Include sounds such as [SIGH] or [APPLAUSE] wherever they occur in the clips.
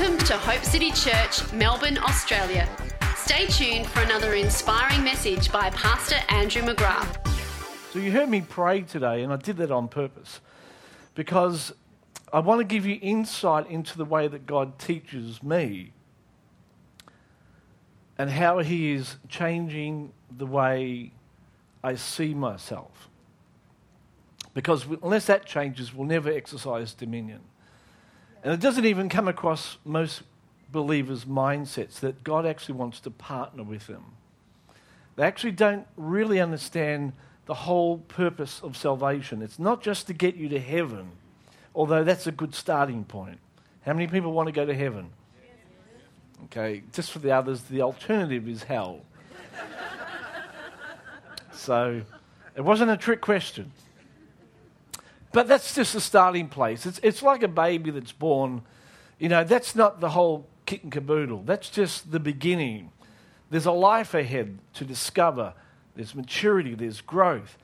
Welcome to Hope City Church, Melbourne, Australia. Stay tuned for another inspiring message by Pastor Andrew McGrath. So, you heard me pray today, and I did that on purpose because I want to give you insight into the way that God teaches me and how He is changing the way I see myself. Because unless that changes, we'll never exercise dominion. And it doesn't even come across most believers' mindsets that God actually wants to partner with them. They actually don't really understand the whole purpose of salvation. It's not just to get you to heaven, although that's a good starting point. How many people want to go to heaven? Okay, just for the others, the alternative is hell. [LAUGHS] so it wasn't a trick question. But that's just a starting place. It's, it's like a baby that's born. You know, that's not the whole kit and caboodle. That's just the beginning. There's a life ahead to discover. There's maturity, there's growth.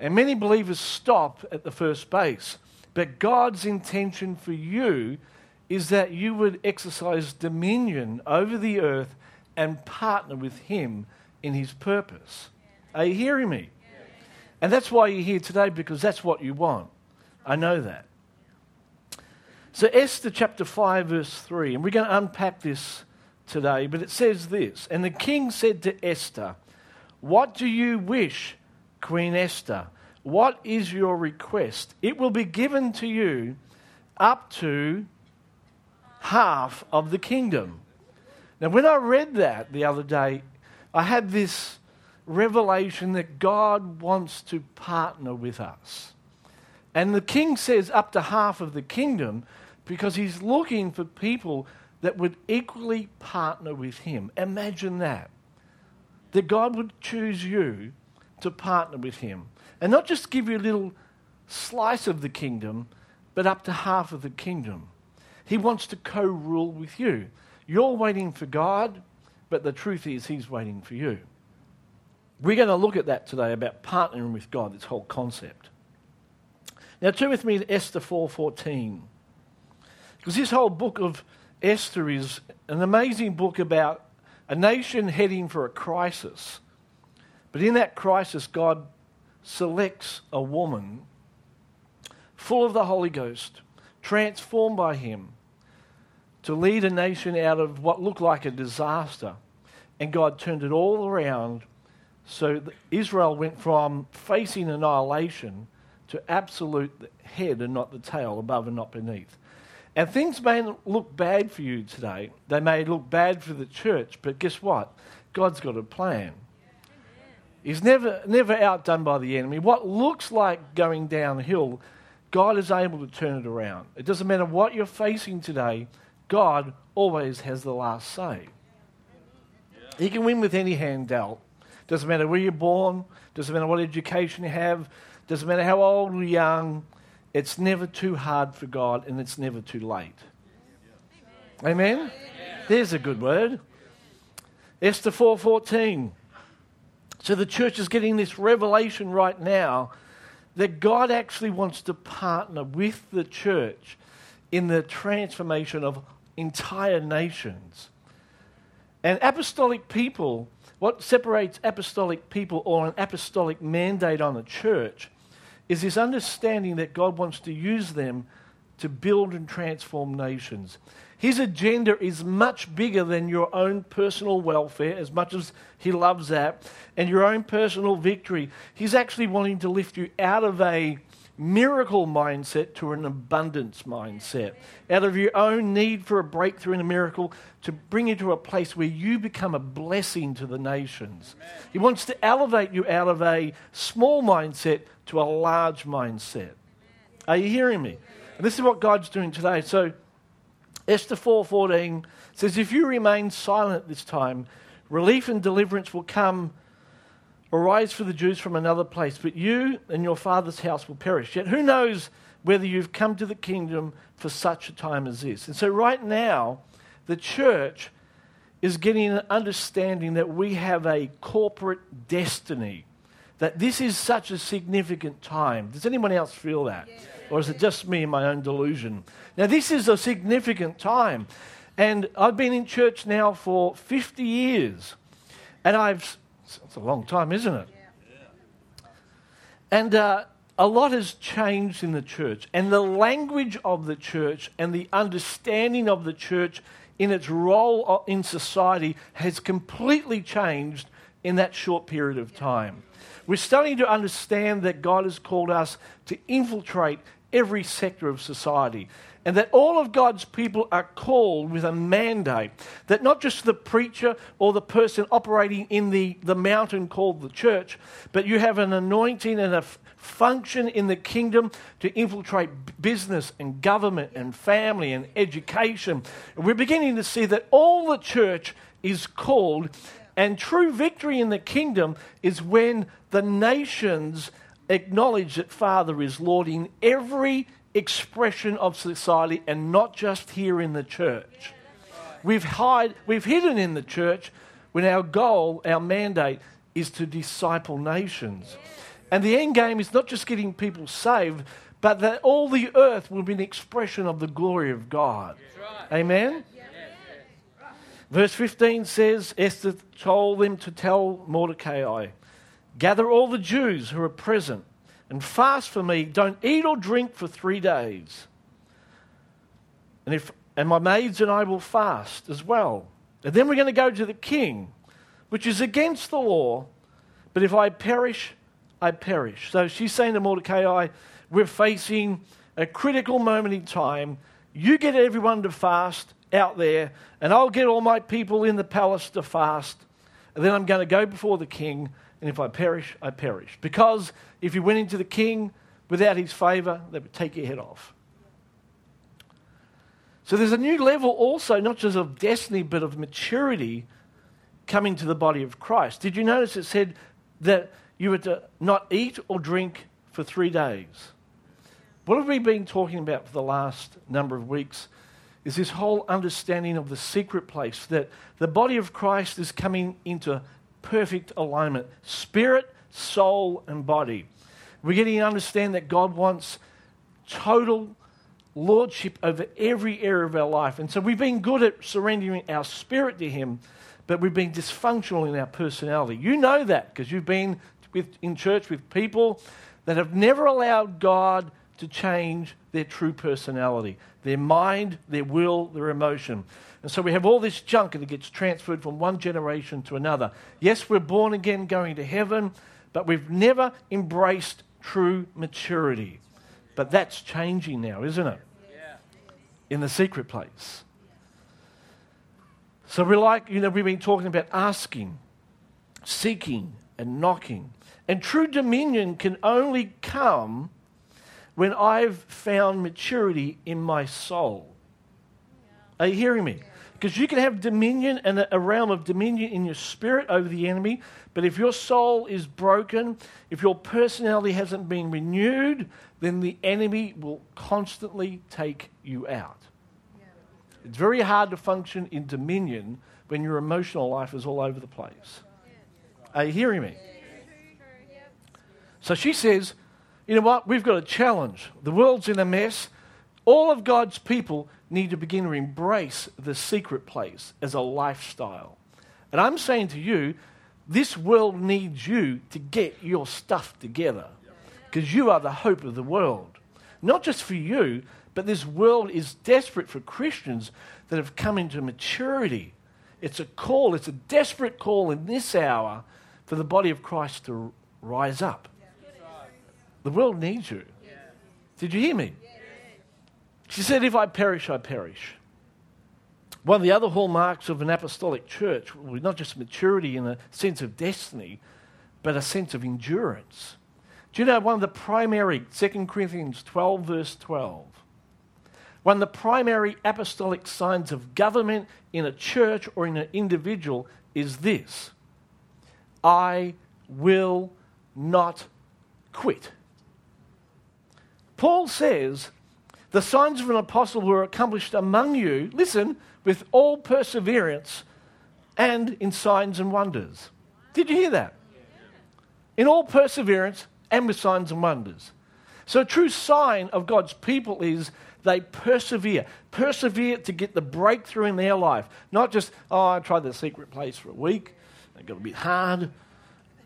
And many believers stop at the first base. But God's intention for you is that you would exercise dominion over the earth and partner with Him in His purpose. Are you hearing me? And that's why you're here today, because that's what you want. I know that. So, Esther chapter 5, verse 3, and we're going to unpack this today, but it says this And the king said to Esther, What do you wish, Queen Esther? What is your request? It will be given to you up to half of the kingdom. Now, when I read that the other day, I had this revelation that God wants to partner with us. And the king says up to half of the kingdom because he's looking for people that would equally partner with him. Imagine that. That God would choose you to partner with him. And not just give you a little slice of the kingdom, but up to half of the kingdom. He wants to co rule with you. You're waiting for God, but the truth is, He's waiting for you. We're going to look at that today about partnering with God, this whole concept. Now turn with me to Esther 4:14. Because this whole book of Esther is an amazing book about a nation heading for a crisis. But in that crisis, God selects a woman full of the Holy Ghost, transformed by Him, to lead a nation out of what looked like a disaster. And God turned it all around so Israel went from facing annihilation to absolute head and not the tail, above and not beneath. And things may look bad for you today. They may look bad for the church, but guess what? God's got a plan. He's never, never outdone by the enemy. What looks like going downhill, God is able to turn it around. It doesn't matter what you're facing today, God always has the last say. He can win with any hand dealt. Doesn't matter where you're born, doesn't matter what education you have, doesn't matter how old or young, it's never too hard for God and it's never too late. Amen? Amen? There's a good word. Esther 4:14. So the church is getting this revelation right now that God actually wants to partner with the church in the transformation of entire nations. And apostolic people, what separates apostolic people or an apostolic mandate on the church is this understanding that God wants to use them to build and transform nations. His agenda is much bigger than your own personal welfare, as much as He loves that, and your own personal victory. He's actually wanting to lift you out of a miracle mindset to an abundance mindset, out of your own need for a breakthrough and a miracle to bring you to a place where you become a blessing to the nations. He wants to elevate you out of a small mindset to a large mindset. Are you hearing me? And this is what God's doing today. So Esther 4:14 says if you remain silent this time, relief and deliverance will come Arise for the Jews from another place, but you and your father's house will perish. Yet who knows whether you've come to the kingdom for such a time as this? And so, right now, the church is getting an understanding that we have a corporate destiny, that this is such a significant time. Does anyone else feel that? Or is it just me and my own delusion? Now, this is a significant time. And I've been in church now for 50 years. And I've, it's a long time, isn't it? And uh, a lot has changed in the church. And the language of the church and the understanding of the church in its role in society has completely changed in that short period of time. We're starting to understand that God has called us to infiltrate every sector of society and that all of God's people are called with a mandate. That not just the preacher or the person operating in the, the mountain called the church, but you have an anointing and a f- function in the kingdom to infiltrate business and government and family and education. And we're beginning to see that all the church is called, and true victory in the kingdom is when the nations acknowledge that Father is Lord in every expression of society and not just here in the church. We've, hide, we've hidden in the church when our goal, our mandate, is to disciple nations. And the end game is not just getting people saved, but that all the earth will be an expression of the glory of God. Amen? Verse 15 says Esther told them to tell Mordecai, Gather all the Jews who are present and fast for me. Don't eat or drink for three days. And, if, and my maids and I will fast as well. And then we're going to go to the king, which is against the law. But if I perish, I perish. So she's saying to Mordecai, we're facing a critical moment in time. You get everyone to fast out there, and I'll get all my people in the palace to fast. And then I'm going to go before the king and if I perish, I perish. Because if you went into the king without his favor, they would take your head off. So there's a new level also, not just of destiny, but of maturity coming to the body of Christ. Did you notice it said that you were to not eat or drink for three days? What have we been talking about for the last number of weeks? Is this whole understanding of the secret place that the body of Christ is coming into perfect alignment spirit, soul, and body. We're getting to understand that God wants total lordship over every area of our life. And so we've been good at surrendering our spirit to Him, but we've been dysfunctional in our personality. You know that because you've been with, in church with people that have never allowed God to change their true personality, their mind, their will, their emotion. And so we have all this junk and it gets transferred from one generation to another. Yes, we're born again going to heaven, but we've never embraced true maturity. But that's changing now, isn't it? Yeah. In the secret place. So we're like, you know, we've been talking about asking, seeking, and knocking. And true dominion can only come when I've found maturity in my soul. Are you hearing me? Because you can have dominion and a realm of dominion in your spirit over the enemy, but if your soul is broken, if your personality hasn't been renewed, then the enemy will constantly take you out. It's very hard to function in dominion when your emotional life is all over the place. Are you hearing me? So she says, you know what? We've got a challenge. The world's in a mess. All of God's people need to begin to embrace the secret place as a lifestyle. And I'm saying to you, this world needs you to get your stuff together because you are the hope of the world. Not just for you, but this world is desperate for Christians that have come into maturity. It's a call, it's a desperate call in this hour for the body of Christ to rise up. The world needs you. Did you hear me? She said, If I perish, I perish. One of the other hallmarks of an apostolic church was not just maturity in a sense of destiny, but a sense of endurance. Do you know one of the primary, 2 Corinthians 12, verse 12, one of the primary apostolic signs of government in a church or in an individual is this I will not quit. Paul says, the signs of an apostle were accomplished among you, listen, with all perseverance and in signs and wonders. Did you hear that? In all perseverance and with signs and wonders. So, a true sign of God's people is They persevere. Persevere to get the breakthrough in their life. Not just, oh, I tried the secret place for a week. It got a bit hard.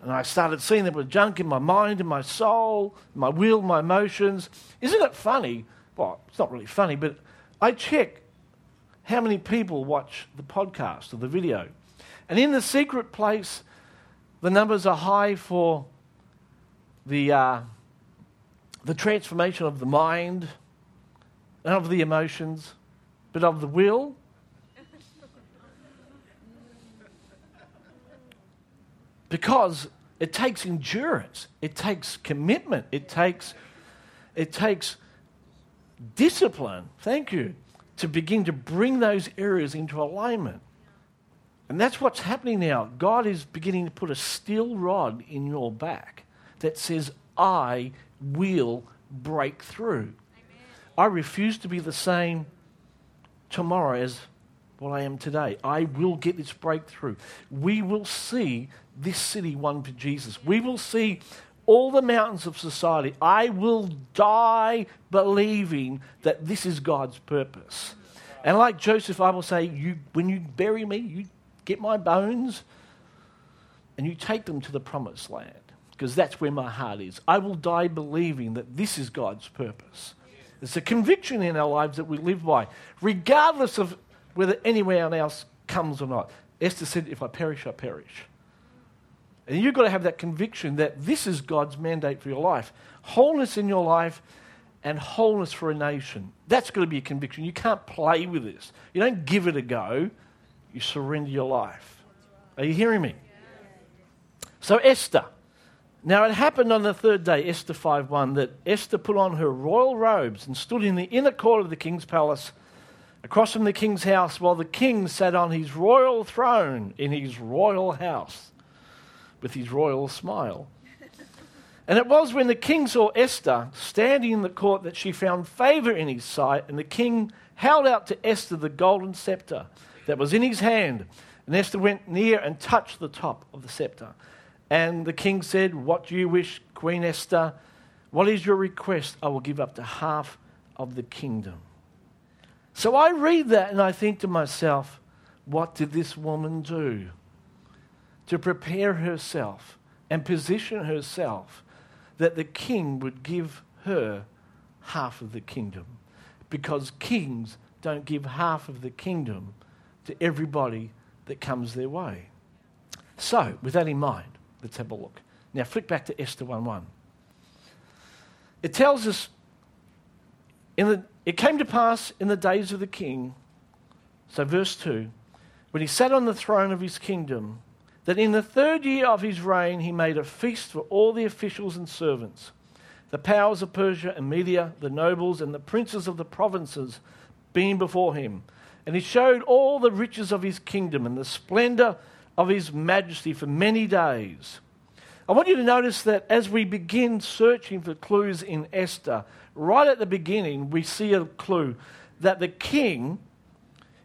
And I started seeing there was junk in my mind, in my soul, my will, my emotions. Isn't it funny? Well, it's not really funny, but I check how many people watch the podcast or the video. And in the secret place, the numbers are high for the, uh, the transformation of the mind and of the emotions, but of the will. Because it takes endurance, it takes commitment, it takes, it takes discipline, thank you, to begin to bring those areas into alignment. And that's what's happening now. God is beginning to put a steel rod in your back that says, I will break through. Amen. I refuse to be the same tomorrow as what I am today. I will get this breakthrough. We will see this city won for Jesus. We will see all the mountains of society. I will die believing that this is God's purpose. And like Joseph, I will say, you, when you bury me, you get my bones and you take them to the promised land because that's where my heart is. I will die believing that this is God's purpose. It's a conviction in our lives that we live by, regardless of whether anyone else comes or not. Esther said, If I perish, I perish. And you've got to have that conviction that this is God's mandate for your life wholeness in your life and wholeness for a nation. That's got to be a conviction. You can't play with this. You don't give it a go, you surrender your life. Are you hearing me? So, Esther. Now, it happened on the third day, Esther 5.1, that Esther put on her royal robes and stood in the inner court of the king's palace across from the king's house while the king sat on his royal throne in his royal house with his royal smile. And it was when the king saw Esther standing in the court that she found favor in his sight, and the king held out to Esther the golden scepter that was in his hand. And Esther went near and touched the top of the scepter. And the king said, What do you wish, Queen Esther? What is your request? I will give up to half of the kingdom. So I read that and I think to myself, What did this woman do? To prepare herself and position herself that the king would give her half of the kingdom. Because kings don't give half of the kingdom to everybody that comes their way. So, with that in mind, let's have a look. Now, flick back to Esther 1 1. It tells us, in the, it came to pass in the days of the king, so verse 2, when he sat on the throne of his kingdom, that in the third year of his reign he made a feast for all the officials and servants, the powers of Persia and Media, the nobles and the princes of the provinces being before him. And he showed all the riches of his kingdom and the splendor of his majesty for many days. I want you to notice that as we begin searching for clues in Esther, right at the beginning, we see a clue that the king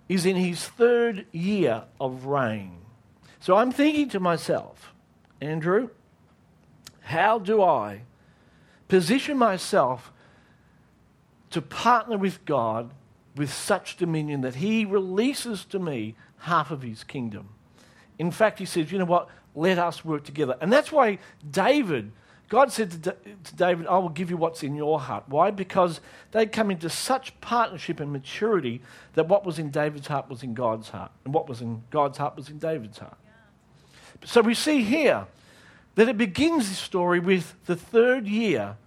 is in his third year of reign. So I'm thinking to myself, Andrew, how do I position myself to partner with God with such dominion that He releases to me half of His kingdom? In fact, He says, you know what? Let us work together. And that's why David, God said to, David, I will give you what's in your heart. Why? Because they'd come into such partnership and maturity that what was in David's heart was in God's heart. And what was in God's heart was in David's heart. So we see here that it begins this story with the third year.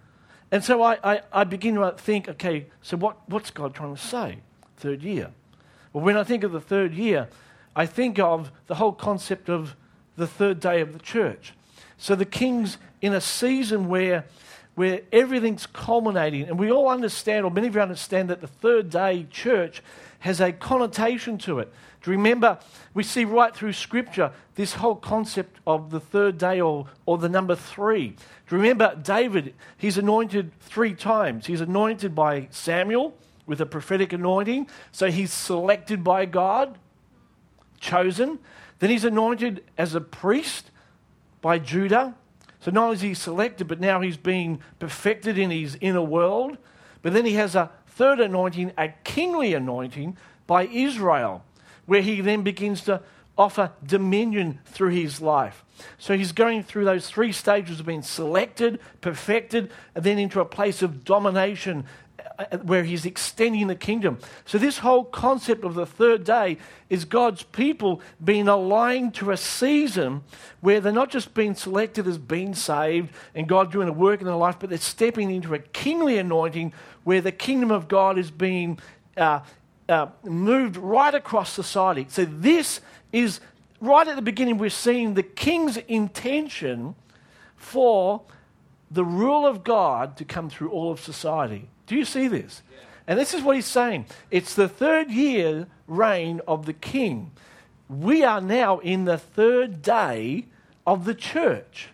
And so I, I, I begin to think, okay, so what, what's God trying to say? Third year. Well, when I think of the third year, I think of the whole concept of the third day of the church. So the king's in a season where, where everything's culminating, and we all understand, or many of you understand, that the third day church has a connotation to it. Do you remember? We see right through Scripture this whole concept of the third day or, or the number three. Do you remember David? He's anointed three times. He's anointed by Samuel with a prophetic anointing. So he's selected by God, chosen. Then he's anointed as a priest by Judah. So not only is he selected, but now he's being perfected in his inner world. But then he has a third anointing, a kingly anointing by Israel, where he then begins to offer dominion through his life. So he's going through those three stages of being selected, perfected, and then into a place of domination uh, uh, where he's extending the kingdom. So, this whole concept of the third day is God's people being aligned to a season where they're not just being selected as being saved and God doing a work in their life, but they're stepping into a kingly anointing where the kingdom of God is being uh, uh, moved right across society. So, this is right at the beginning, we're seeing the king's intention for the rule of God to come through all of society. Do you see this? Yeah. And this is what he's saying. It's the third year reign of the king. We are now in the third day of the church.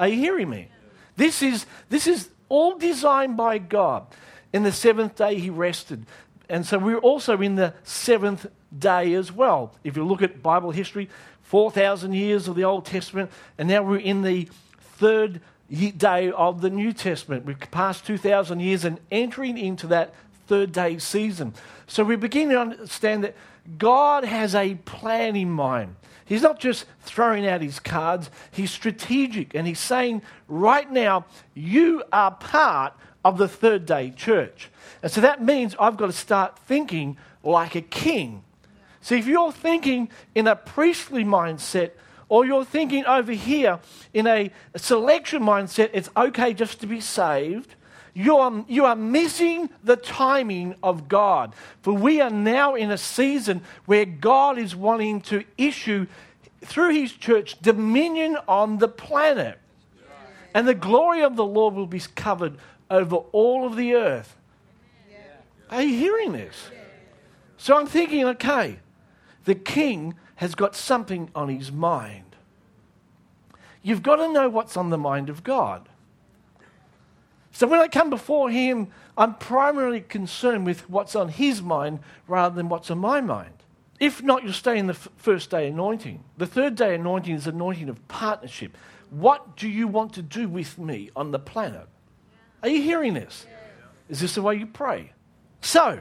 Are you hearing me? This is, this is all designed by God. In the seventh day, he rested. And so we're also in the seventh day as well. If you look at Bible history, 4,000 years of the Old Testament, and now we're in the third day of the New Testament. We've passed 2,000 years and entering into that third day season. So we begin to understand that God has a plan in mind. He's not just throwing out his cards, he's strategic. And he's saying, right now, you are part of the third day church. And so that means I've got to start thinking like a king. See, if you're thinking in a priestly mindset, or you're thinking over here in a selection mindset, it's okay just to be saved. You are, you are missing the timing of God. For we are now in a season where God is wanting to issue, through His church, dominion on the planet. And the glory of the Lord will be covered over all of the earth. Are you hearing this? So I'm thinking, okay, the king has got something on his mind. You've got to know what's on the mind of God. So when I come before him, I'm primarily concerned with what's on his mind rather than what's on my mind. If not, you'll stay in the f- first day anointing. The third day anointing is anointing of partnership. What do you want to do with me on the planet? Are you hearing this? Is this the way you pray? So,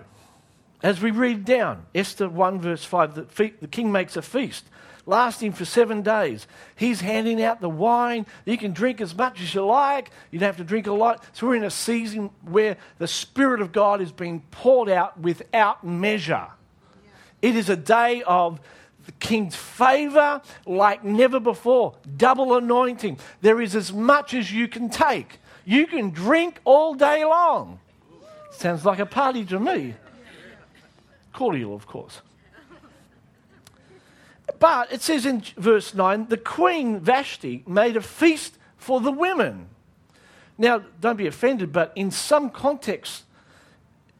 as we read down, Esther 1, verse 5, the, fe- the king makes a feast lasting for seven days. He's handing out the wine. You can drink as much as you like. You don't have to drink a lot. So we're in a season where the Spirit of God is being poured out without measure. It is a day of the king's favor like never before. Double anointing. There is as much as you can take. You can drink all day long. Sounds like a party to me. Cordial, of course. But it says in verse 9 the queen Vashti made a feast for the women. Now, don't be offended, but in some contexts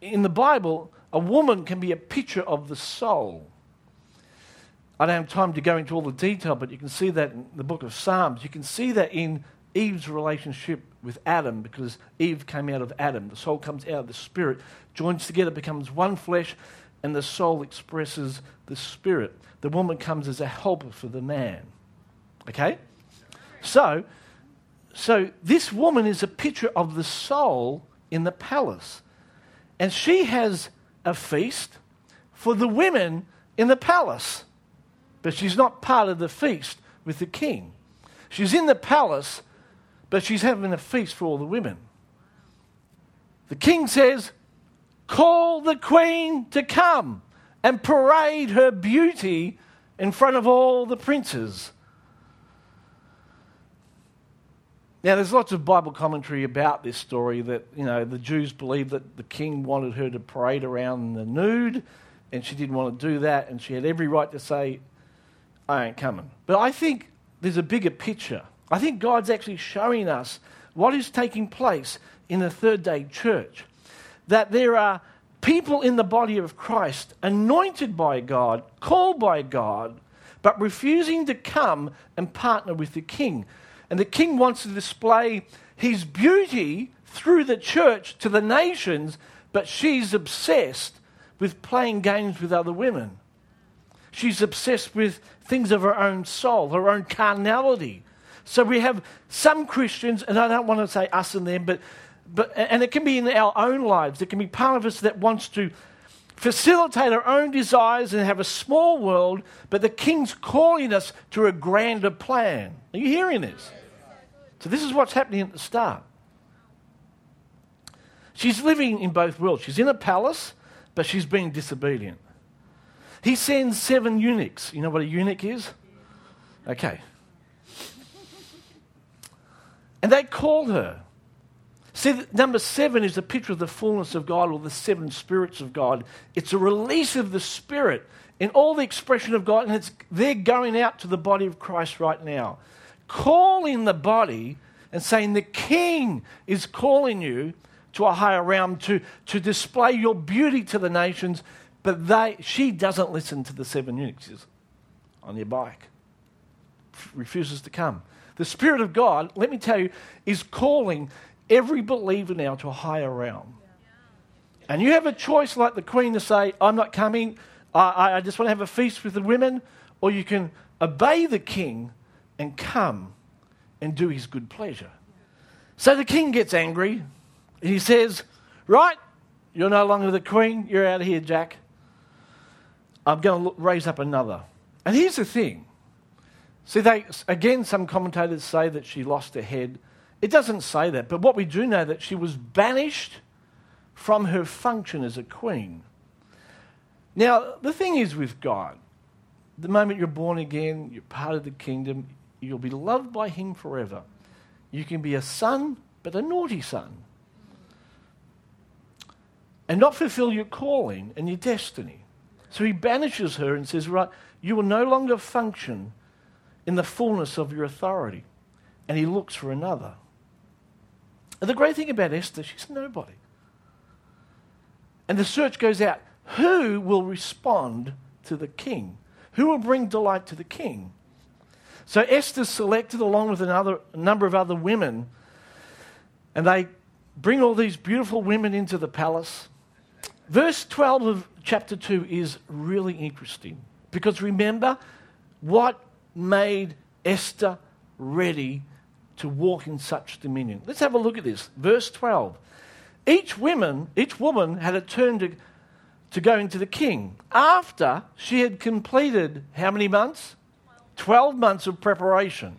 in the Bible, a woman can be a picture of the soul. I don't have time to go into all the detail, but you can see that in the book of Psalms. You can see that in Eve's relationship with Adam because Eve came out of Adam. The soul comes out of the spirit, joins together, becomes one flesh, and the soul expresses the spirit. The woman comes as a helper for the man. Okay? So, so this woman is a picture of the soul in the palace. And she has a feast for the women in the palace. But she's not part of the feast with the king. She's in the palace, but she's having a feast for all the women. The king says, Call the queen to come and parade her beauty in front of all the princes. Now, there's lots of Bible commentary about this story that, you know, the Jews believe that the king wanted her to parade around in the nude, and she didn't want to do that, and she had every right to say, I ain't coming. But I think there's a bigger picture. I think God's actually showing us what is taking place in the third day church that there are people in the body of Christ anointed by God, called by God, but refusing to come and partner with the king. And the king wants to display his beauty through the church to the nations, but she's obsessed with playing games with other women. She's obsessed with things of her own soul, her own carnality. So we have some Christians, and I don't want to say us and them, but but, and it can be in our own lives. It can be part of us that wants to facilitate our own desires and have a small world, but the King's calling us to a grander plan. Are you hearing this? So, this is what's happening at the start. She's living in both worlds. She's in a palace, but she's being disobedient. He sends seven eunuchs. You know what a eunuch is? Okay. And they called her. See, number seven is a picture of the fullness of God or the seven spirits of God. It's a release of the Spirit in all the expression of God, and it's, they're going out to the body of Christ right now. Calling the body and saying, The King is calling you to a higher realm to, to display your beauty to the nations, but they, she doesn't listen to the seven eunuchs on your bike, refuses to come. The Spirit of God, let me tell you, is calling every believer now to a higher realm. And you have a choice, like the Queen, to say, I'm not coming, I, I just want to have a feast with the women, or you can obey the King and come and do his good pleasure. So the King gets angry, and he says, Right, you're no longer the Queen, you're out of here, Jack. I'm going to raise up another. And here's the thing. See, they, again, some commentators say that she lost her head it doesn't say that, but what we do know that she was banished from her function as a queen. Now, the thing is with God, the moment you're born again, you're part of the kingdom, you'll be loved by Him forever. You can be a son, but a naughty son. And not fulfill your calling and your destiny. So He banishes her and says, Right, you will no longer function in the fullness of your authority. And He looks for another. And the great thing about Esther, she's nobody. And the search goes out who will respond to the king? Who will bring delight to the king? So Esther's selected along with another, a number of other women, and they bring all these beautiful women into the palace. Verse 12 of chapter 2 is really interesting because remember what made Esther ready to walk in such dominion. Let's have a look at this. Verse 12. Each woman, each woman had a turn to, to go into the king after she had completed how many months? 12 months of preparation.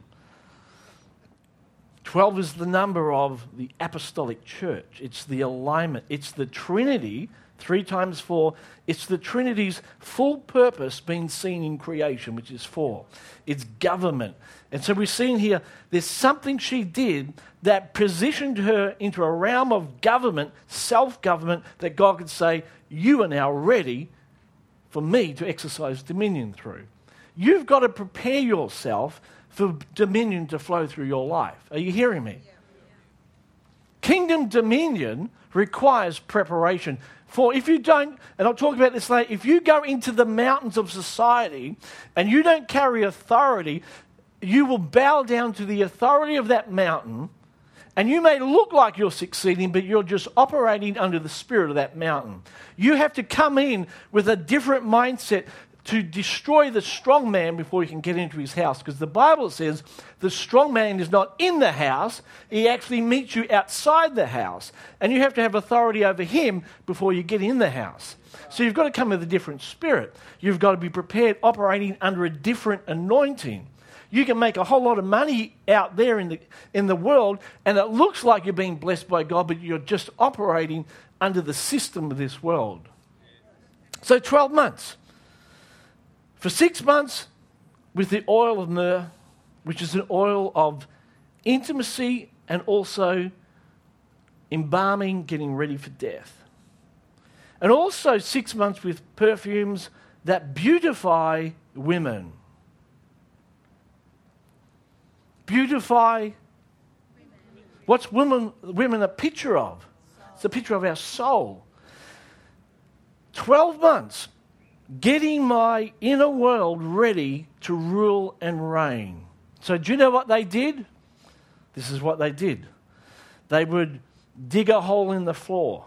12 is the number of the apostolic church. It's the alignment. It's the Trinity, three times four. It's the Trinity's full purpose being seen in creation, which is four. It's government. And so we're seeing here there's something she did that positioned her into a realm of government, self government, that God could say, You are now ready for me to exercise dominion through. You've got to prepare yourself for dominion to flow through your life. Are you hearing me? Kingdom dominion requires preparation. For if you don't, and I'll talk about this later, if you go into the mountains of society and you don't carry authority, you will bow down to the authority of that mountain, and you may look like you're succeeding, but you're just operating under the spirit of that mountain. You have to come in with a different mindset to destroy the strong man before you can get into his house. Because the Bible says the strong man is not in the house, he actually meets you outside the house. And you have to have authority over him before you get in the house. So you've got to come with a different spirit. You've got to be prepared, operating under a different anointing. You can make a whole lot of money out there in the, in the world, and it looks like you're being blessed by God, but you're just operating under the system of this world. So, 12 months. For six months, with the oil of myrrh, which is an oil of intimacy and also embalming, getting ready for death. And also six months with perfumes that beautify women. beautify. What's women, women a picture of? It's a picture of our soul. 12 months getting my inner world ready to rule and reign. So, do you know what they did? This is what they did. They would dig a hole in the floor.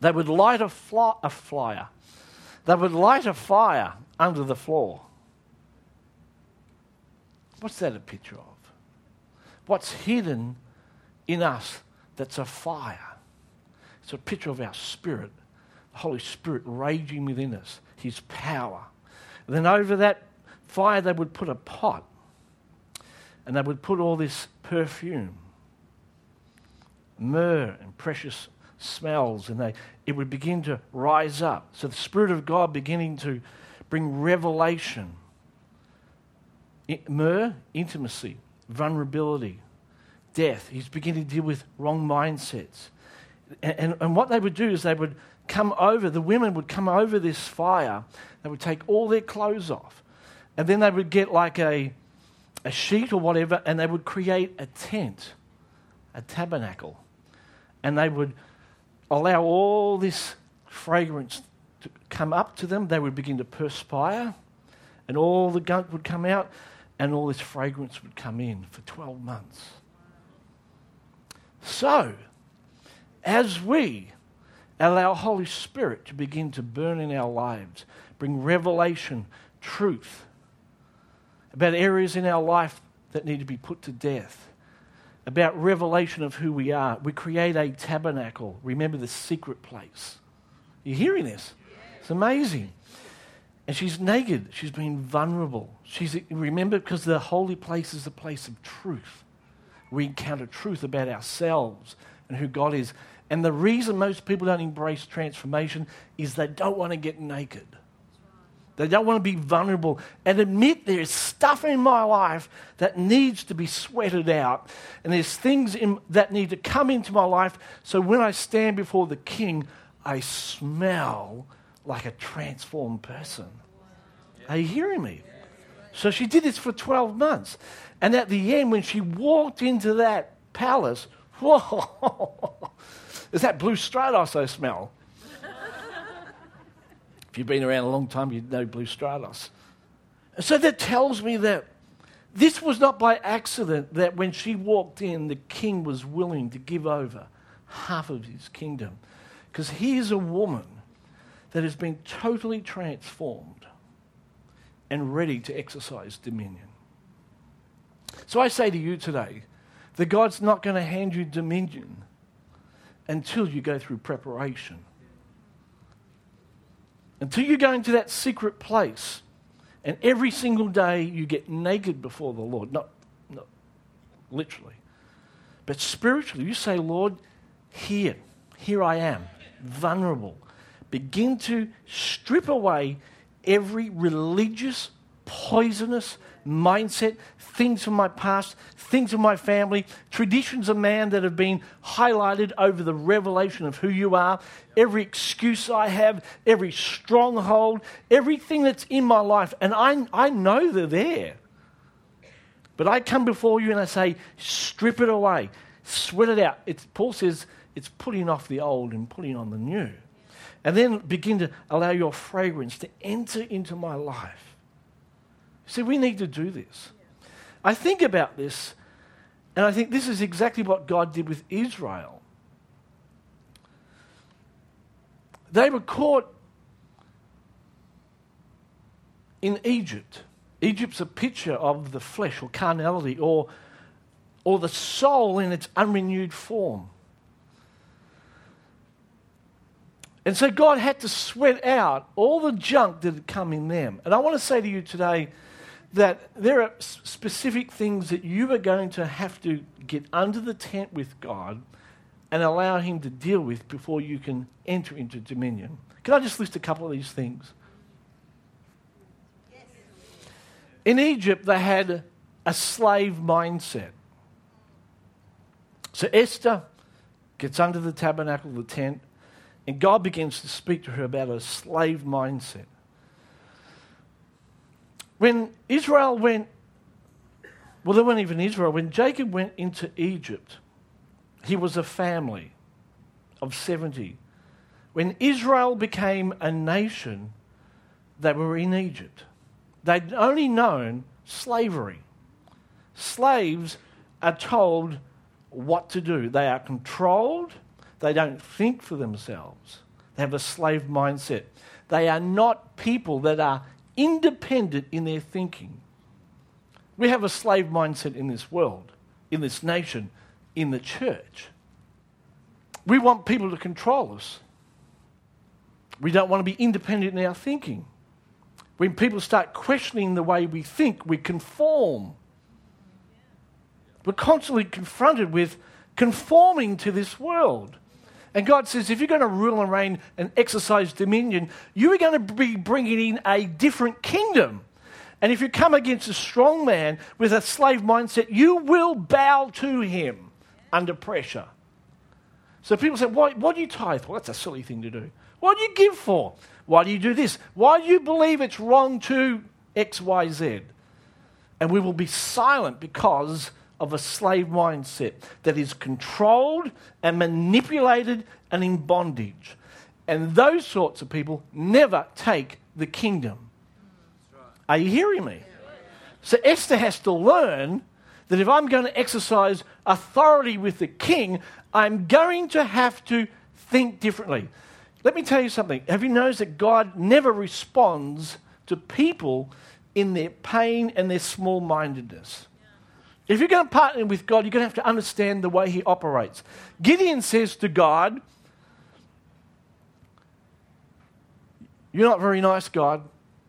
They would light a, fly, a flyer. They would light a fire under the floor. What's that a picture of? What's hidden in us that's a fire. It's a picture of our spirit, Holy Spirit raging within us, His power. And then over that fire, they would put a pot and they would put all this perfume, myrrh and precious smells, and they, it would begin to rise up. So the Spirit of God beginning to bring revelation. Myrrh, intimacy, vulnerability, death. He's beginning to deal with wrong mindsets. And, and, and what they would do is they would come over, the women would come over this fire, they would take all their clothes off, and then they would get like a, a sheet or whatever, and they would create a tent, a tabernacle. And they would allow all this fragrance to come up to them. They would begin to perspire, and all the gunk would come out, and all this fragrance would come in for 12 months. So, as we allow Holy Spirit to begin to burn in our lives, bring revelation, truth about areas in our life that need to be put to death, about revelation of who we are. We create a tabernacle. Remember the secret place. You're hearing this? It's amazing. And she's naked. She's been vulnerable. She's remember because the holy place is the place of truth. We encounter truth about ourselves and who God is. And the reason most people don't embrace transformation is they don't want to get naked. They don't want to be vulnerable and admit there's stuff in my life that needs to be sweated out. And there's things in, that need to come into my life so when I stand before the king, I smell like a transformed person. Are you hearing me? So she did this for 12 months. And at the end, when she walked into that palace, [LAUGHS] whoa, is that blue stratos I smell? If you've been around a long time, you'd know Blue Stratos. So that tells me that this was not by accident that when she walked in, the king was willing to give over half of his kingdom. Because here's a woman that has been totally transformed and ready to exercise dominion. So I say to you today that God's not going to hand you dominion until you go through preparation. Until you go into that secret place and every single day you get naked before the Lord. Not, not literally, but spiritually. You say, Lord, here, here I am, vulnerable. Begin to strip away every religious, poisonous, mindset, things from my past, things from my family, traditions of man that have been highlighted over the revelation of who you are, every excuse I have, every stronghold, everything that's in my life. And I, I know they're there. But I come before you and I say, strip it away, sweat it out. It's, Paul says it's putting off the old and putting on the new. And then begin to allow your fragrance to enter into my life. See, we need to do this. I think about this, and I think this is exactly what God did with Israel. They were caught in Egypt. Egypt's a picture of the flesh or carnality or, or the soul in its unrenewed form. And so God had to sweat out all the junk that had come in them. And I want to say to you today, that there are specific things that you are going to have to get under the tent with God and allow Him to deal with before you can enter into dominion. Can I just list a couple of these things? In Egypt, they had a slave mindset. So Esther gets under the tabernacle, the tent, and God begins to speak to her about a slave mindset. When Israel went, well, they weren't even Israel, when Jacob went into Egypt, he was a family of 70. When Israel became a nation, they were in Egypt. They'd only known slavery. Slaves are told what to do, they are controlled, they don't think for themselves, they have a slave mindset. They are not people that are independent in their thinking. We have a slave mindset in this world, in this nation, in the church. We want people to control us. We don't want to be independent in our thinking. When people start questioning the way we think, we conform. We're constantly confronted with conforming to this world. And God says, if you're going to rule and reign and exercise dominion, you are going to be bringing in a different kingdom. And if you come against a strong man with a slave mindset, you will bow to him under pressure. So people say, why, why do you tithe? Well, that's a silly thing to do. What do you give for? Why do you do this? Why do you believe it's wrong to X, Y, Z? And we will be silent because of a slave mindset that is controlled and manipulated and in bondage. And those sorts of people never take the kingdom. Are you hearing me? So Esther has to learn that if I'm going to exercise authority with the king, I'm going to have to think differently. Let me tell you something. Have you noticed that God never responds to people in their pain and their small mindedness? If you're going to partner with God, you're going to have to understand the way He operates. Gideon says to God, You're not very nice, God.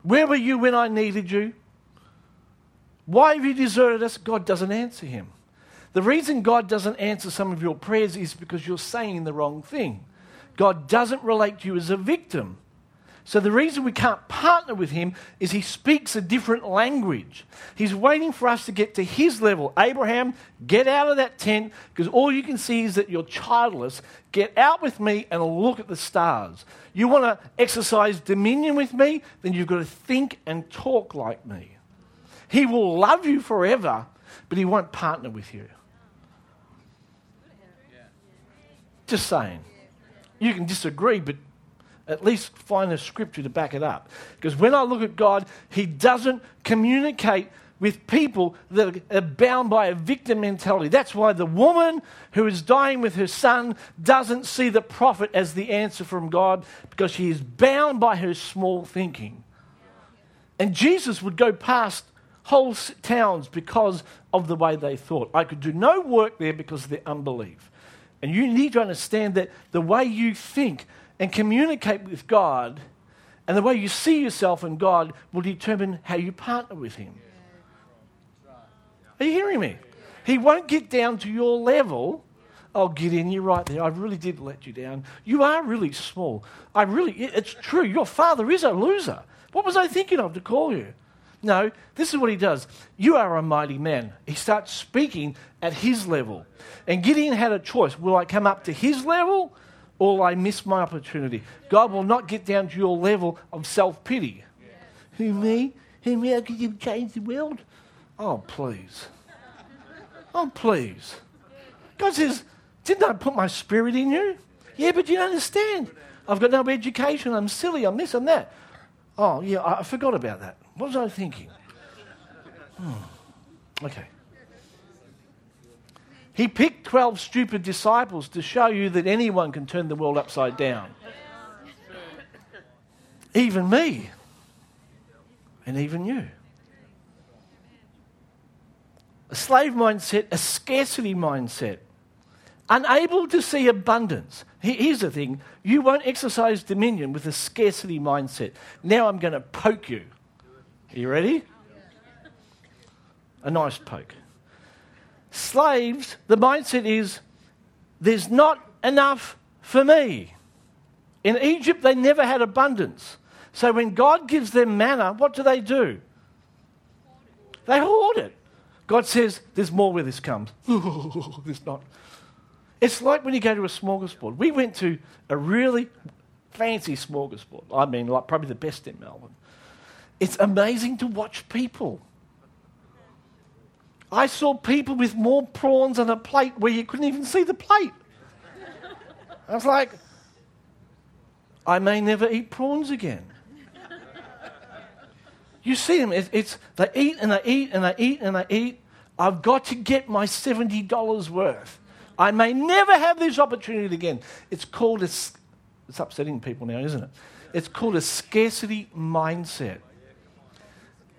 Where were you when I needed you? Why have you deserted us? God doesn't answer him. The reason God doesn't answer some of your prayers is because you're saying the wrong thing. God doesn't relate to you as a victim. So the reason we can't partner with him is he speaks a different language. He's waiting for us to get to his level. Abraham, get out of that tent because all you can see is that you're childless. Get out with me and look at the stars. You want to exercise dominion with me? Then you've got to think and talk like me. He will love you forever, but he won't partner with you. Just saying. You can disagree, but at least find a scripture to back it up. Because when I look at God, He doesn't communicate with people that are bound by a victim mentality. That's why the woman who is dying with her son doesn't see the prophet as the answer from God because she is bound by her small thinking. And Jesus would go past whole towns because of the way they thought. I could do no work there because of their unbelief. And you need to understand that the way you think and communicate with God and the way you see yourself in God will determine how you partner with Him. Are you hearing me? He won't get down to your level. Oh, get in, you're right there. I really did let you down. You are really small. I really, it's true. Your father is a loser. What was I thinking of to call you? No, this is what he does. You are a mighty man. He starts speaking at his level. And Gideon had a choice. Will I come up to his level or I miss my opportunity? God will not get down to your level of self pity. Who, me? Who, me? How could you change the world? Oh, please. Oh, please. God says, Didn't I put my spirit in you? Yeah, but you don't understand. I've got no education. I'm silly. I'm this and that. Oh, yeah, I forgot about that. What was I thinking? Hmm. Okay. He picked 12 stupid disciples to show you that anyone can turn the world upside down. Even me. And even you. A slave mindset, a scarcity mindset, unable to see abundance. Here's the thing you won't exercise dominion with a scarcity mindset. Now I'm going to poke you. Are you ready? A nice poke. Slaves, the mindset is there's not enough for me. In Egypt, they never had abundance. So when God gives them manna, what do they do? They hoard it. God says, There's more where this comes. [LAUGHS] there's not. It's like when you go to a smorgasbord. We went to a really fancy smorgasbord. I mean, like probably the best in Melbourne. It's amazing to watch people. I saw people with more prawns on a plate where you couldn't even see the plate. I was like, I may never eat prawns again. You see them, it's, it's, they eat and they eat and they eat and they eat. I've got to get my $70 worth. I may never have this opportunity again. It's called a, it's upsetting people now, isn't it? It's called a scarcity mindset.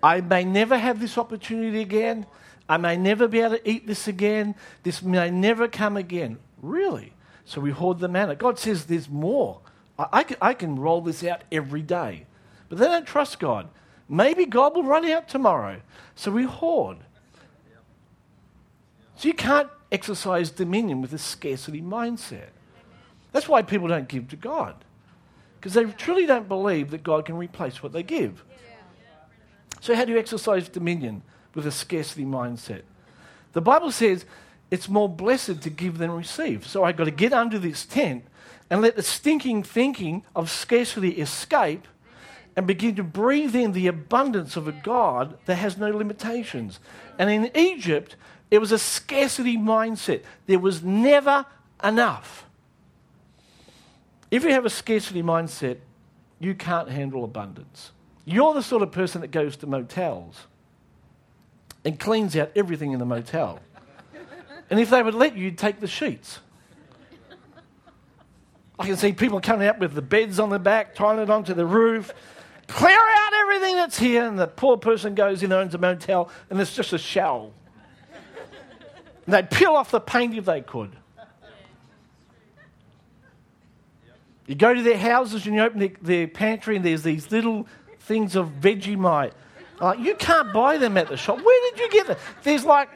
I may never have this opportunity again. I may never be able to eat this again. This may never come again. Really? So we hoard the manna. God says there's more. I, I, can, I can roll this out every day. But they don't trust God. Maybe God will run out tomorrow. So we hoard. So you can't exercise dominion with a scarcity mindset. That's why people don't give to God. Because they truly don't believe that God can replace what they give. So, how do you exercise dominion with a scarcity mindset? The Bible says it's more blessed to give than receive. So, I've got to get under this tent and let the stinking thinking of scarcity escape and begin to breathe in the abundance of a God that has no limitations. And in Egypt, it was a scarcity mindset. There was never enough. If you have a scarcity mindset, you can't handle abundance. You're the sort of person that goes to motels and cleans out everything in the motel. And if they would let you, you'd take the sheets. I can see people coming out with the beds on the back, tying it onto the roof, clear out everything that's here, and the poor person goes in, owns a motel, and it's just a shell. And they'd peel off the paint if they could. You go to their houses and you open their, their pantry and there's these little things of Vegemite. Like, you can't buy them at the shop. Where did you get them? There's like.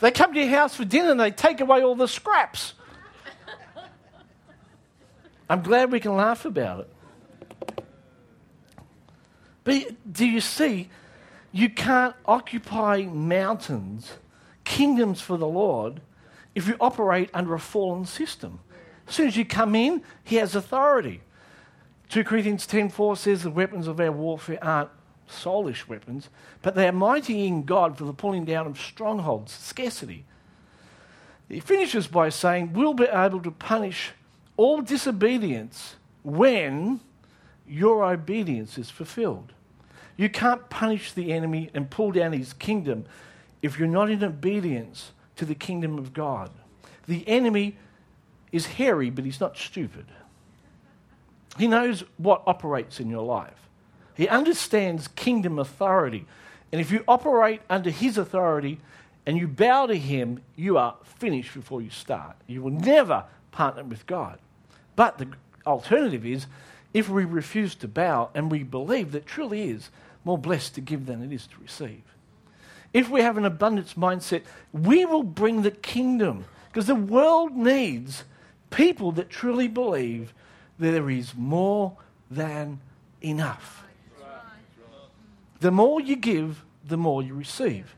They come to your house for dinner and they take away all the scraps. I'm glad we can laugh about it. But do you see? You can't occupy mountains, kingdoms for the Lord, if you operate under a fallen system. As soon as you come in, he has authority. 2 Corinthians 10.4 says the weapons of our warfare aren't soulish weapons, but they are mighty in God for the pulling down of strongholds, scarcity. He finishes by saying, We'll be able to punish all disobedience when your obedience is fulfilled. You can't punish the enemy and pull down his kingdom if you're not in obedience to the kingdom of God. The enemy is hairy, but he's not stupid. He knows what operates in your life. He understands kingdom authority. And if you operate under his authority and you bow to him, you are finished before you start. You will never partner with God. But the alternative is if we refuse to bow and we believe that truly is more blessed to give than it is to receive. If we have an abundance mindset, we will bring the kingdom because the world needs people that truly believe there is more than enough. The more you give, the more you receive.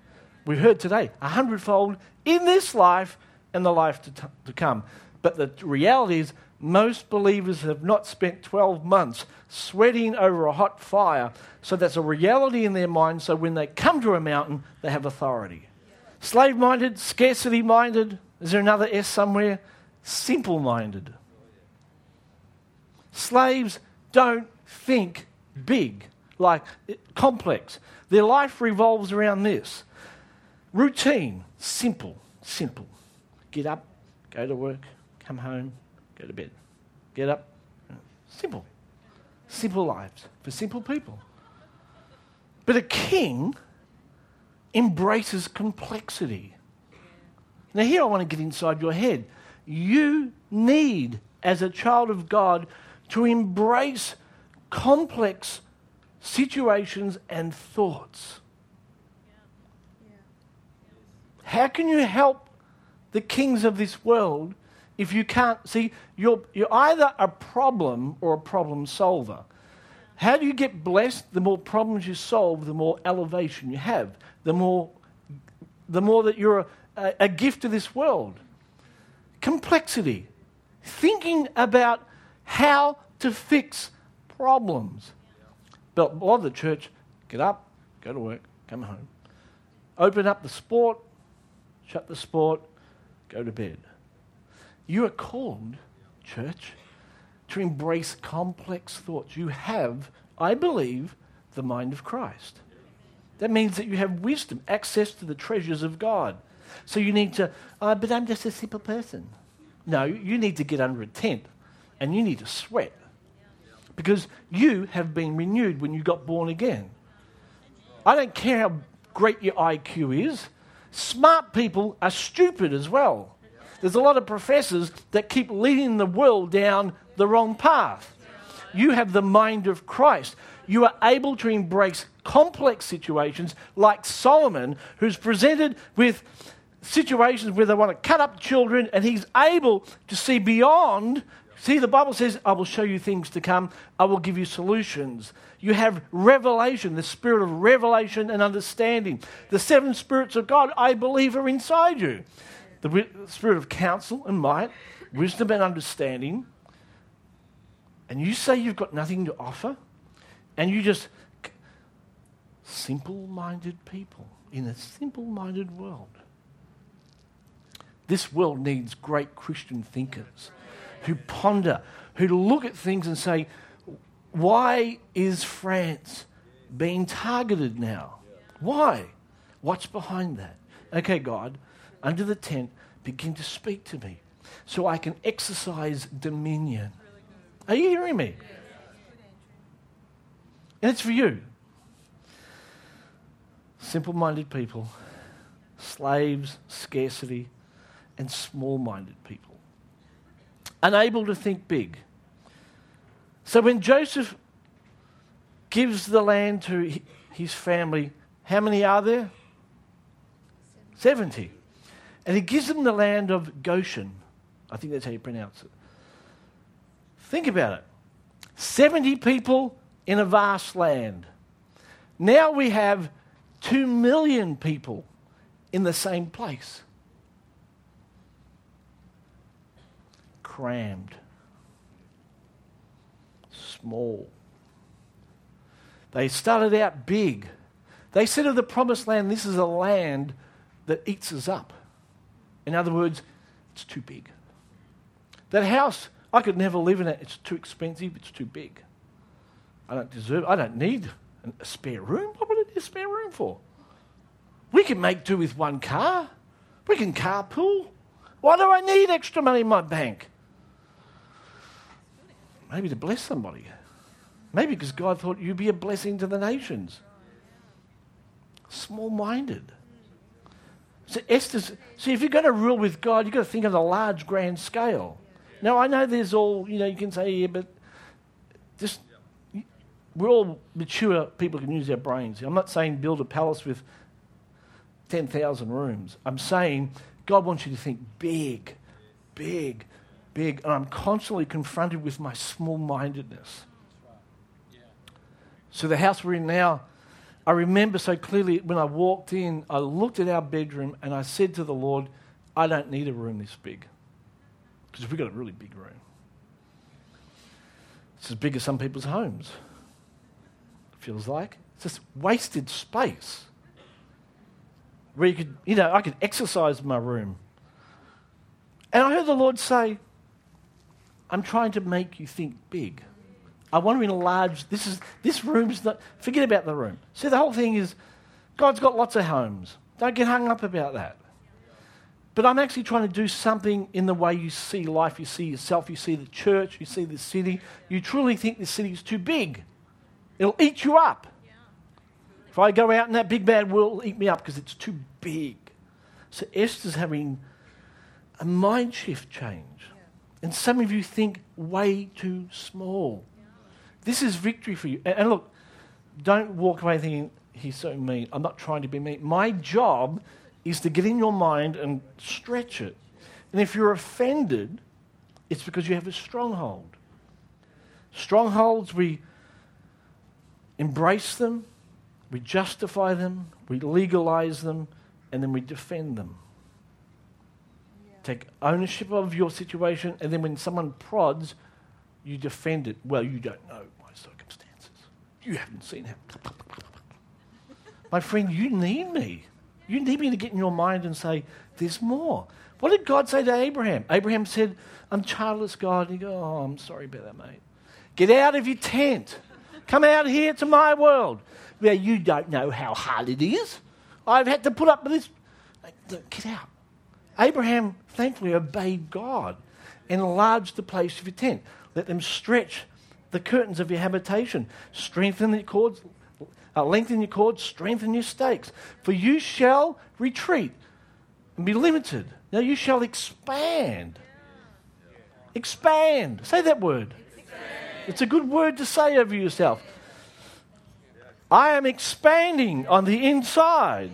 We heard today a hundredfold in this life and the life to, t- to come. But the reality is, most believers have not spent 12 months sweating over a hot fire. So that's a reality in their mind. So when they come to a mountain, they have authority. Slave minded, scarcity minded. Is there another S somewhere? Simple minded. Slaves don't think big, like complex. Their life revolves around this routine, simple, simple. Get up, go to work, come home, go to bed. Get up. Simple. Simple lives for simple people. But a king embraces complexity. Now, here I want to get inside your head. You need, as a child of God, to embrace complex situations and thoughts. How can you help the kings of this world if you can't see, you're, you're either a problem or a problem solver. How do you get blessed? The more problems you solve, the more elevation you have, the more, the more that you're a, a gift to this world. Complexity, thinking about how to fix problems. But of the church get up, go to work, come home, open up the sport, shut the sport, go to bed. You are called, church, to embrace complex thoughts. You have, I believe, the mind of Christ. That means that you have wisdom, access to the treasures of God. So you need to, oh, but I'm just a simple person. No, you need to get under a tent and you need to sweat because you have been renewed when you got born again. I don't care how great your IQ is, smart people are stupid as well. There's a lot of professors that keep leading the world down the wrong path. You have the mind of Christ. You are able to embrace complex situations like Solomon, who's presented with situations where they want to cut up children, and he's able to see beyond. See, the Bible says, I will show you things to come, I will give you solutions. You have revelation, the spirit of revelation and understanding. The seven spirits of God, I believe, are inside you the spirit of counsel and might, wisdom and understanding. And you say you've got nothing to offer, and you just simple minded people in a simple minded world. This world needs great Christian thinkers who ponder, who look at things and say, why is France being targeted now? Why? What's behind that? Okay, God, under the tent, begin to speak to me so I can exercise dominion. Are you hearing me? And it's for you. Simple minded people, slaves, scarcity, and small minded people. Unable to think big. So when Joseph gives the land to his family, how many are there? 70. And he gives them the land of Goshen. I think that's how you pronounce it. Think about it 70 people in a vast land. Now we have 2 million people in the same place. Crammed, small. They started out big. They said of the promised land, this is a land that eats us up. In other words, it's too big. That house, I could never live in it. It's too expensive, it's too big. I don't deserve I don't need a spare room. What would I need a spare room for? We can make do with one car. We can carpool. Why do I need extra money in my bank? Maybe to bless somebody. Maybe because God thought you'd be a blessing to the nations. Small minded. So Esther's, see, if you're going to rule with God, you've got to think of the large, grand scale. Now, I know there's all, you know, you can say, yeah, but just, we're all mature people can use our brains. I'm not saying build a palace with 10,000 rooms. I'm saying God wants you to think big, big, big. And I'm constantly confronted with my small mindedness. So the house we're in now, I remember so clearly when I walked in, I looked at our bedroom and I said to the Lord, I don't need a room this big. Because we've got a really big room. It's as big as some people's homes. it Feels like. It's just wasted space. Where you could, you know, I could exercise my room. And I heard the Lord say, I'm trying to make you think big. I want to enlarge. This is this room's not. Forget about the room. See, the whole thing is, God's got lots of homes. Don't get hung up about that. But I'm actually trying to do something in the way you see life. You see yourself. You see the church. You see the city. You truly think this city is too big. It'll eat you up. If I go out in that big bad world, it'll eat me up because it's too big. So Esther's having a mind shift change. And some of you think way too small. This is victory for you. And, look, don't walk away thinking, he's so mean. I'm not trying to be mean. My job is to get in your mind and stretch it. And if you're offended, it's because you have a stronghold. Strongholds, we embrace them, we justify them, we legalize them, and then we defend them. Take ownership of your situation, and then when someone prods, you defend it. Well, you don't know. My circumstances. You haven't seen him. [LAUGHS] My friend, you need me. You need me to get in your mind and say, there's more. What did God say to Abraham? Abraham said, I'm childless, God. And he goes, Oh, I'm sorry about that, mate. Get out of your tent. Come out here to my world where you don't know how hard it is. I've had to put up with this. Get out. Abraham thankfully obeyed God, Enlarge the place of your tent, let them stretch the curtains of your habitation. Strengthen the cords, uh, lengthen your cords, strengthen your stakes. For you shall retreat and be limited Now you shall expand. Expand. Say that word. It's a good word to say over yourself. I am expanding on the inside.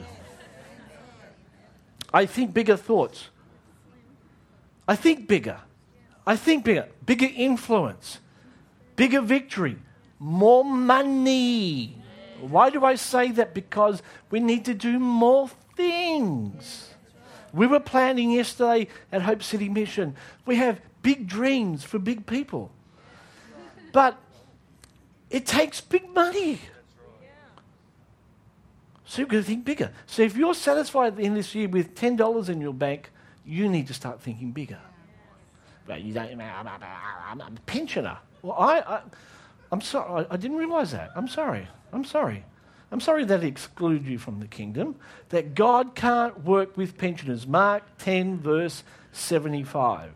I think bigger thoughts. I think bigger. I think bigger. Bigger influence. Bigger victory. More money. Why do I say that? Because we need to do more things. We were planning yesterday at Hope City Mission. We have big dreams for big people. But it takes big money. So you've got to think bigger. So if you're satisfied in this year with $10 in your bank, you need to start thinking bigger. But you don't, I'm, a pensioner. Well, I, I, I'm sorry. I, I didn't realize that. I'm sorry. I'm sorry. I'm sorry that exclude you from the kingdom, that God can't work with pensioners. Mark 10, verse 75.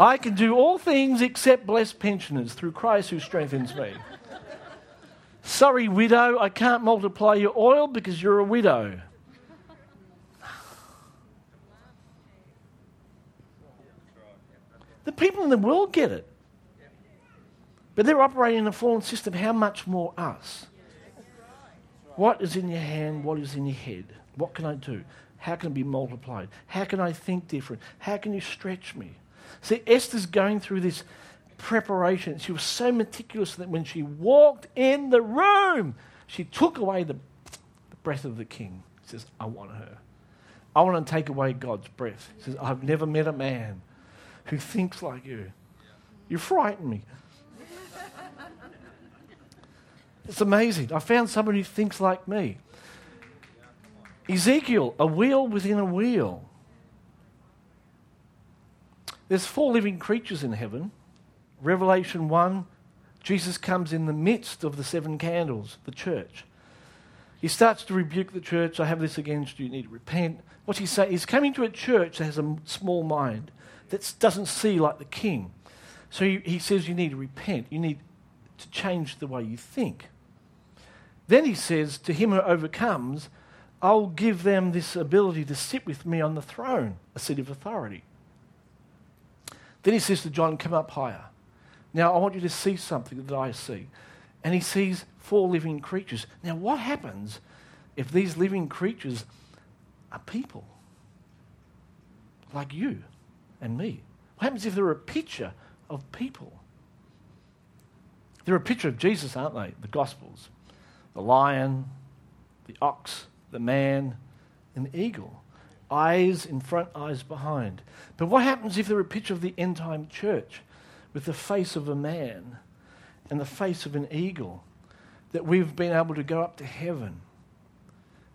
I can do all things except bless pensioners through Christ who strengthens me. Sorry, widow, I can't multiply your oil because you're a widow. The people in the world get it. But they're operating in a fallen system. How much more us? What is in your hand? What is in your head? What can I do? How can it be multiplied? How can I think different? How can you stretch me? See, Esther's going through this preparation. She was so meticulous that when she walked in the room, she took away the, the breath of the king. She says, I want her. I want to take away God's breath. He says, I've never met a man who thinks like you. You frighten me. It's amazing. I found someone who thinks like me. Ezekiel, a wheel within a wheel. There's four living creatures in heaven. Revelation 1, Jesus comes in the midst of the seven candles, the church. He starts to rebuke the church. I have this against you. You need to repent. What's he say? He's coming to a church that has a small mind, that doesn't see like the king. So he, he says you need to repent. You need to change the way you think. Then he says, To him who overcomes, I'll give them this ability to sit with me on the throne, a seat of authority. Then he says to John, Come up higher. Now I want you to see something that I see. And he sees four living creatures. Now, what happens if these living creatures are people? Like you and me. What happens if they're a picture of people? They're a picture of Jesus, aren't they? The Gospels. The lion, the ox, the man, and the eagle. Eyes in front, eyes behind. But what happens if they're a picture of the end time church? With the face of a man and the face of an eagle, that we've been able to go up to heaven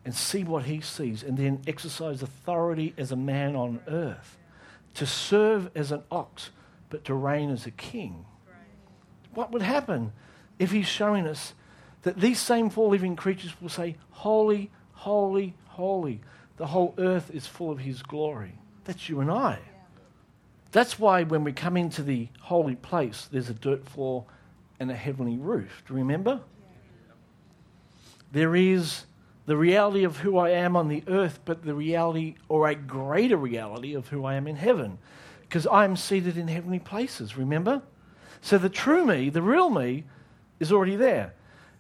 and see what he sees and then exercise authority as a man on earth, to serve as an ox, but to reign as a king. What would happen if he's showing us that these same four living creatures will say, Holy, holy, holy. The whole earth is full of his glory. That's you and I. That's why when we come into the holy place, there's a dirt floor and a heavenly roof. Do you remember? There is the reality of who I am on the earth, but the reality or a greater reality of who I am in heaven. Because I'm seated in heavenly places, remember? So the true me, the real me, is already there.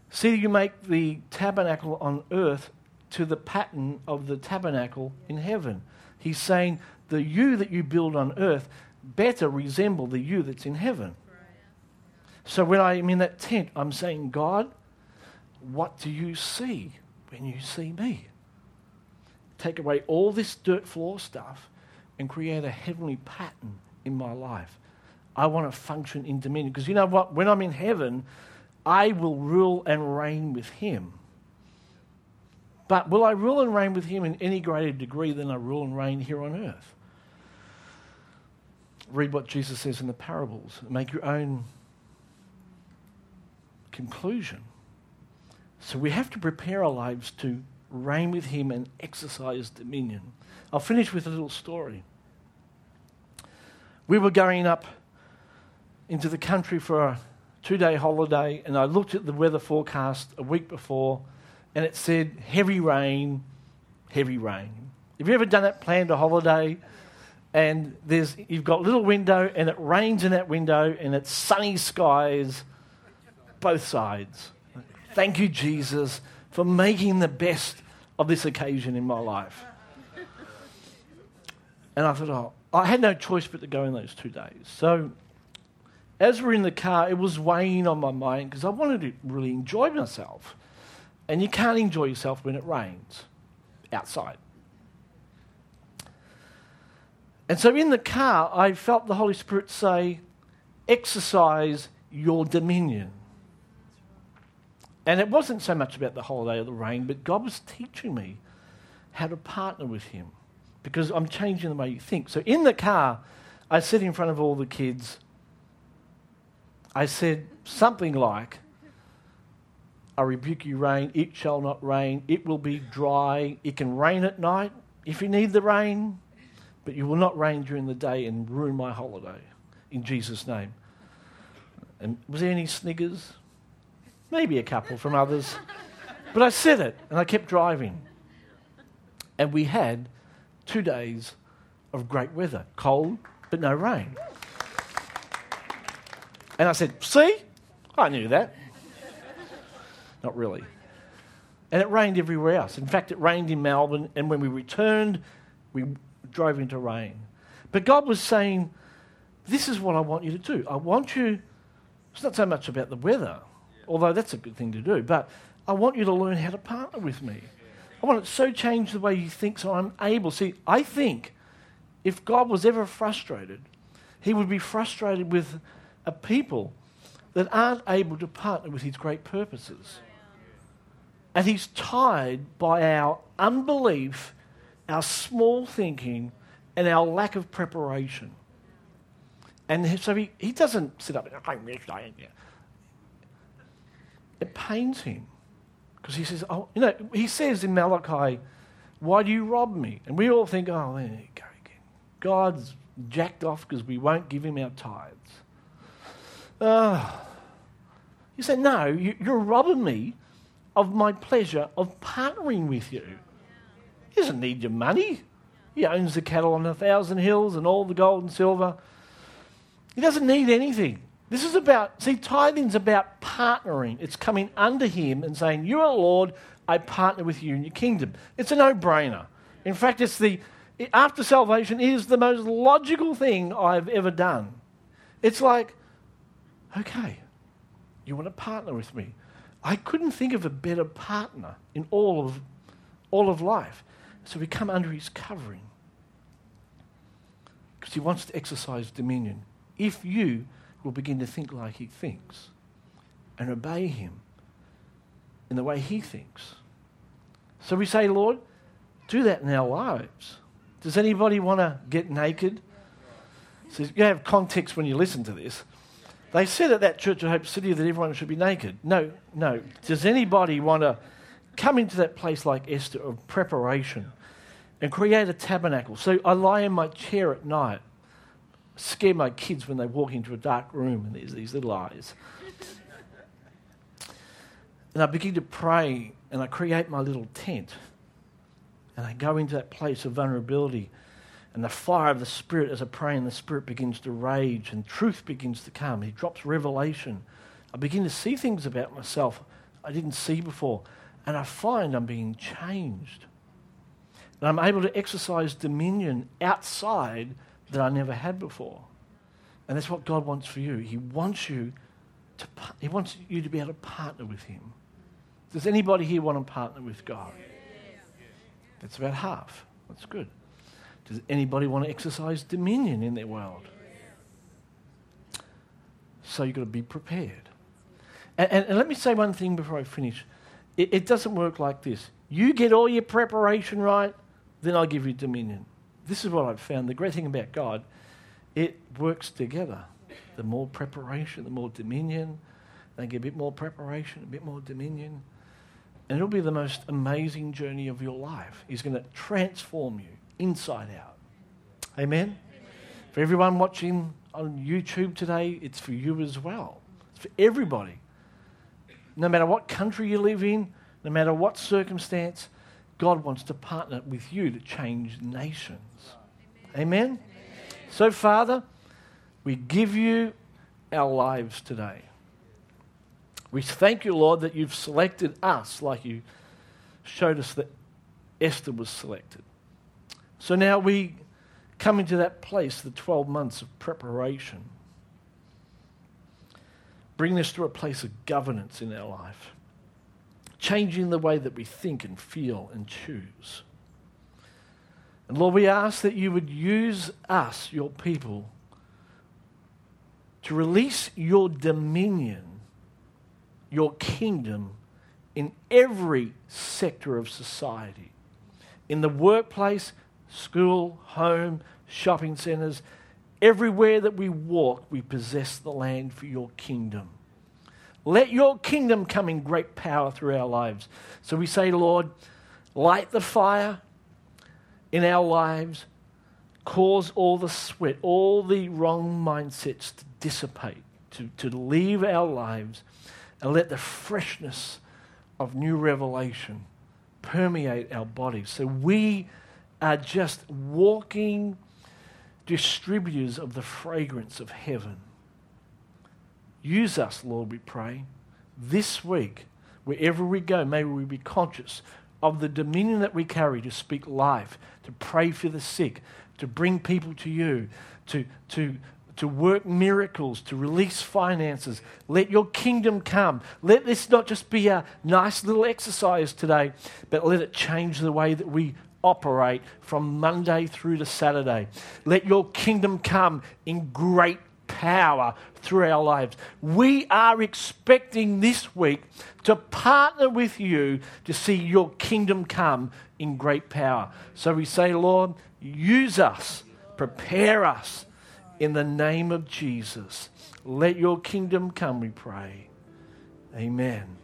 See, you make the tabernacle on earth to the pattern of the tabernacle in heaven. He's saying the you that you build on earth better resemble the you that's in heaven. So when I'm in that tent, I'm saying, God, what do you see when you see me? Take away all this dirt floor stuff and create a heavenly pattern in my life. I want to function in dominion. Because you know what? When I'm in heaven, I will rule and reign with him. But will I rule and reign with him in any greater degree than I rule and reign here on earth? Read what Jesus says in the parables, and make your own conclusion. So we have to prepare our lives to reign with Him and exercise dominion. I'll finish with a little story. We were going up into the country for a two day holiday, and I looked at the weather forecast a week before, and it said heavy rain, heavy rain. Have you ever done that? Planned a holiday, and there's you've got little window, and it rains in that window, and it's sunny skies, both sides. Thank you, Jesus, for making the best of this occasion in my life. And I thought, oh, I had no choice but to go in those two days. So as we're in the car, it was weighing on my mind because I wanted to really enjoy myself. And you can't enjoy yourself when it rains outside. And so in the car, I felt the Holy Spirit say, exercise your dominion. And it wasn't so much about the holiday of the rain, but God was teaching me how to partner with Him because I'm changing the way you think. So in the car, I sit in front of all the kids. I said something like, I rebuke you, rain. It shall not rain. It will be dry. It can rain at night if you need the rain, but you will not rain during the day and ruin my holiday. In Jesus' name. And was there any sniggers? maybe a couple from others. But I said it and I kept driving. And we had two days of great weather cold, but no rain. And I said, See? I knew that. Not really. And it rained everywhere else. In fact, it rained in Melbourne, and when we returned, we drove into rain. But God was saying, This is what I want you to do. I want you, it's not so much about the weather, although that's a good thing to do. But I want you to learn how to partner with me. I want it so change the way you think so I'm able. See, I think if God was ever frustrated, he would be frustrated with a people that aren't able to partner with his great purposes. And he's tied by our unbelief, our small thinking, and our lack of preparation. And so he, he doesn't sit up and, it pains him because he says, oh, you know, he says in Malachi, why do you rob me? And we all think, oh, there you go again. God's jacked off because we won't give him our tithes. Uh, you say, no, you, you're robbing me of my pleasure of partnering with you. He doesn't need your money. He owns the cattle on a thousand hills and all the gold and silver. He doesn't need anything. This is about, see, tithing's about partnering. It's coming under Him and saying, You are Lord, I partner with you in your kingdom. It's a no brainer. In fact, it's the, after salvation, it is the most logical thing I've ever done. It's like, okay, you want to partner with me. I couldn't think of a better partner in all of, all of life. So we come under his covering because he wants to exercise dominion. If you will begin to think like he thinks and obey him in the way he thinks. So we say, Lord, do that in our lives. Does anybody want to get naked? So you have context when you listen to this. They said at that church at Hope City that everyone should be naked. No, no. Does anybody want to come into that place like Esther of preparation and create a tabernacle? So I lie in my chair at night scare my kids when they walk into a dark room and there's these little eyes. [LAUGHS] And I begin to pray and I create my little tent. And I go into that place of vulnerability. And the fire of the Spirit, as I pray, and the Spirit begins to rage and truth begins to come. He drops revelation. I begin to see things about myself I didn't see before. And I find I'm being changed. And I'm able to exercise dominion outside that I never had before. And that's what God wants for you. He wants you to, he wants you to be able to partner with Him. Does anybody here want to partner with God? That's about half. That's good. Does anybody want to exercise dominion in their world? So you've got to be prepared. And, and, and let me say one thing before I finish. It, it doesn't work like this. You get all your preparation right, then I'll give you dominion this is what I've found. The great thing about God, it works together. The more preparation, the more dominion. They get a bit more preparation, a bit more dominion. And it'll be the most amazing journey of your life. He's going to transform you inside out. Amen? Amen? For everyone watching on YouTube today, it's for you as well. It's for everybody. No matter what country you live in, no matter what circumstance, God wants to partner with you to change nations. Amen? Amen? So, Father, we give you our lives today. We thank you, Lord, that you've selected us like you showed us that Esther was selected. So now we come into that place, the 12 months of preparation. Bring us to a place of governance in our life, changing the way that we think and feel and choose. And Lord, we ask that you would use us, your people, to release your dominion, your kingdom in every sector of society in the workplace, school, home, shopping centres, everywhere that we walk, we possess the land for your kingdom. Let your kingdom come in great power through our lives. So we say, Lord, light the fire in our lives, cause all the sweat, all the wrong mindsets to dissipate, to, to leave our lives, and let the freshness of new revelation permeate our bodies. So we are just walking distributors of the fragrance of heaven. Use us, Lord, we pray. This week, wherever we go, may we be conscious of the dominion that we carry to speak life, to pray for the sick, to bring people to you, to, to to work miracles, to release finances. Let your kingdom come. Let this not just be a nice little exercise today, but let it change the way that we operate from Monday through to Saturday. Let your kingdom come in great power through our lives. We are expecting this week to partner with you to see your kingdom come in great power. So we say, Lord, use us, prepare us in the name of Jesus. Let your kingdom come, we pray. Amen.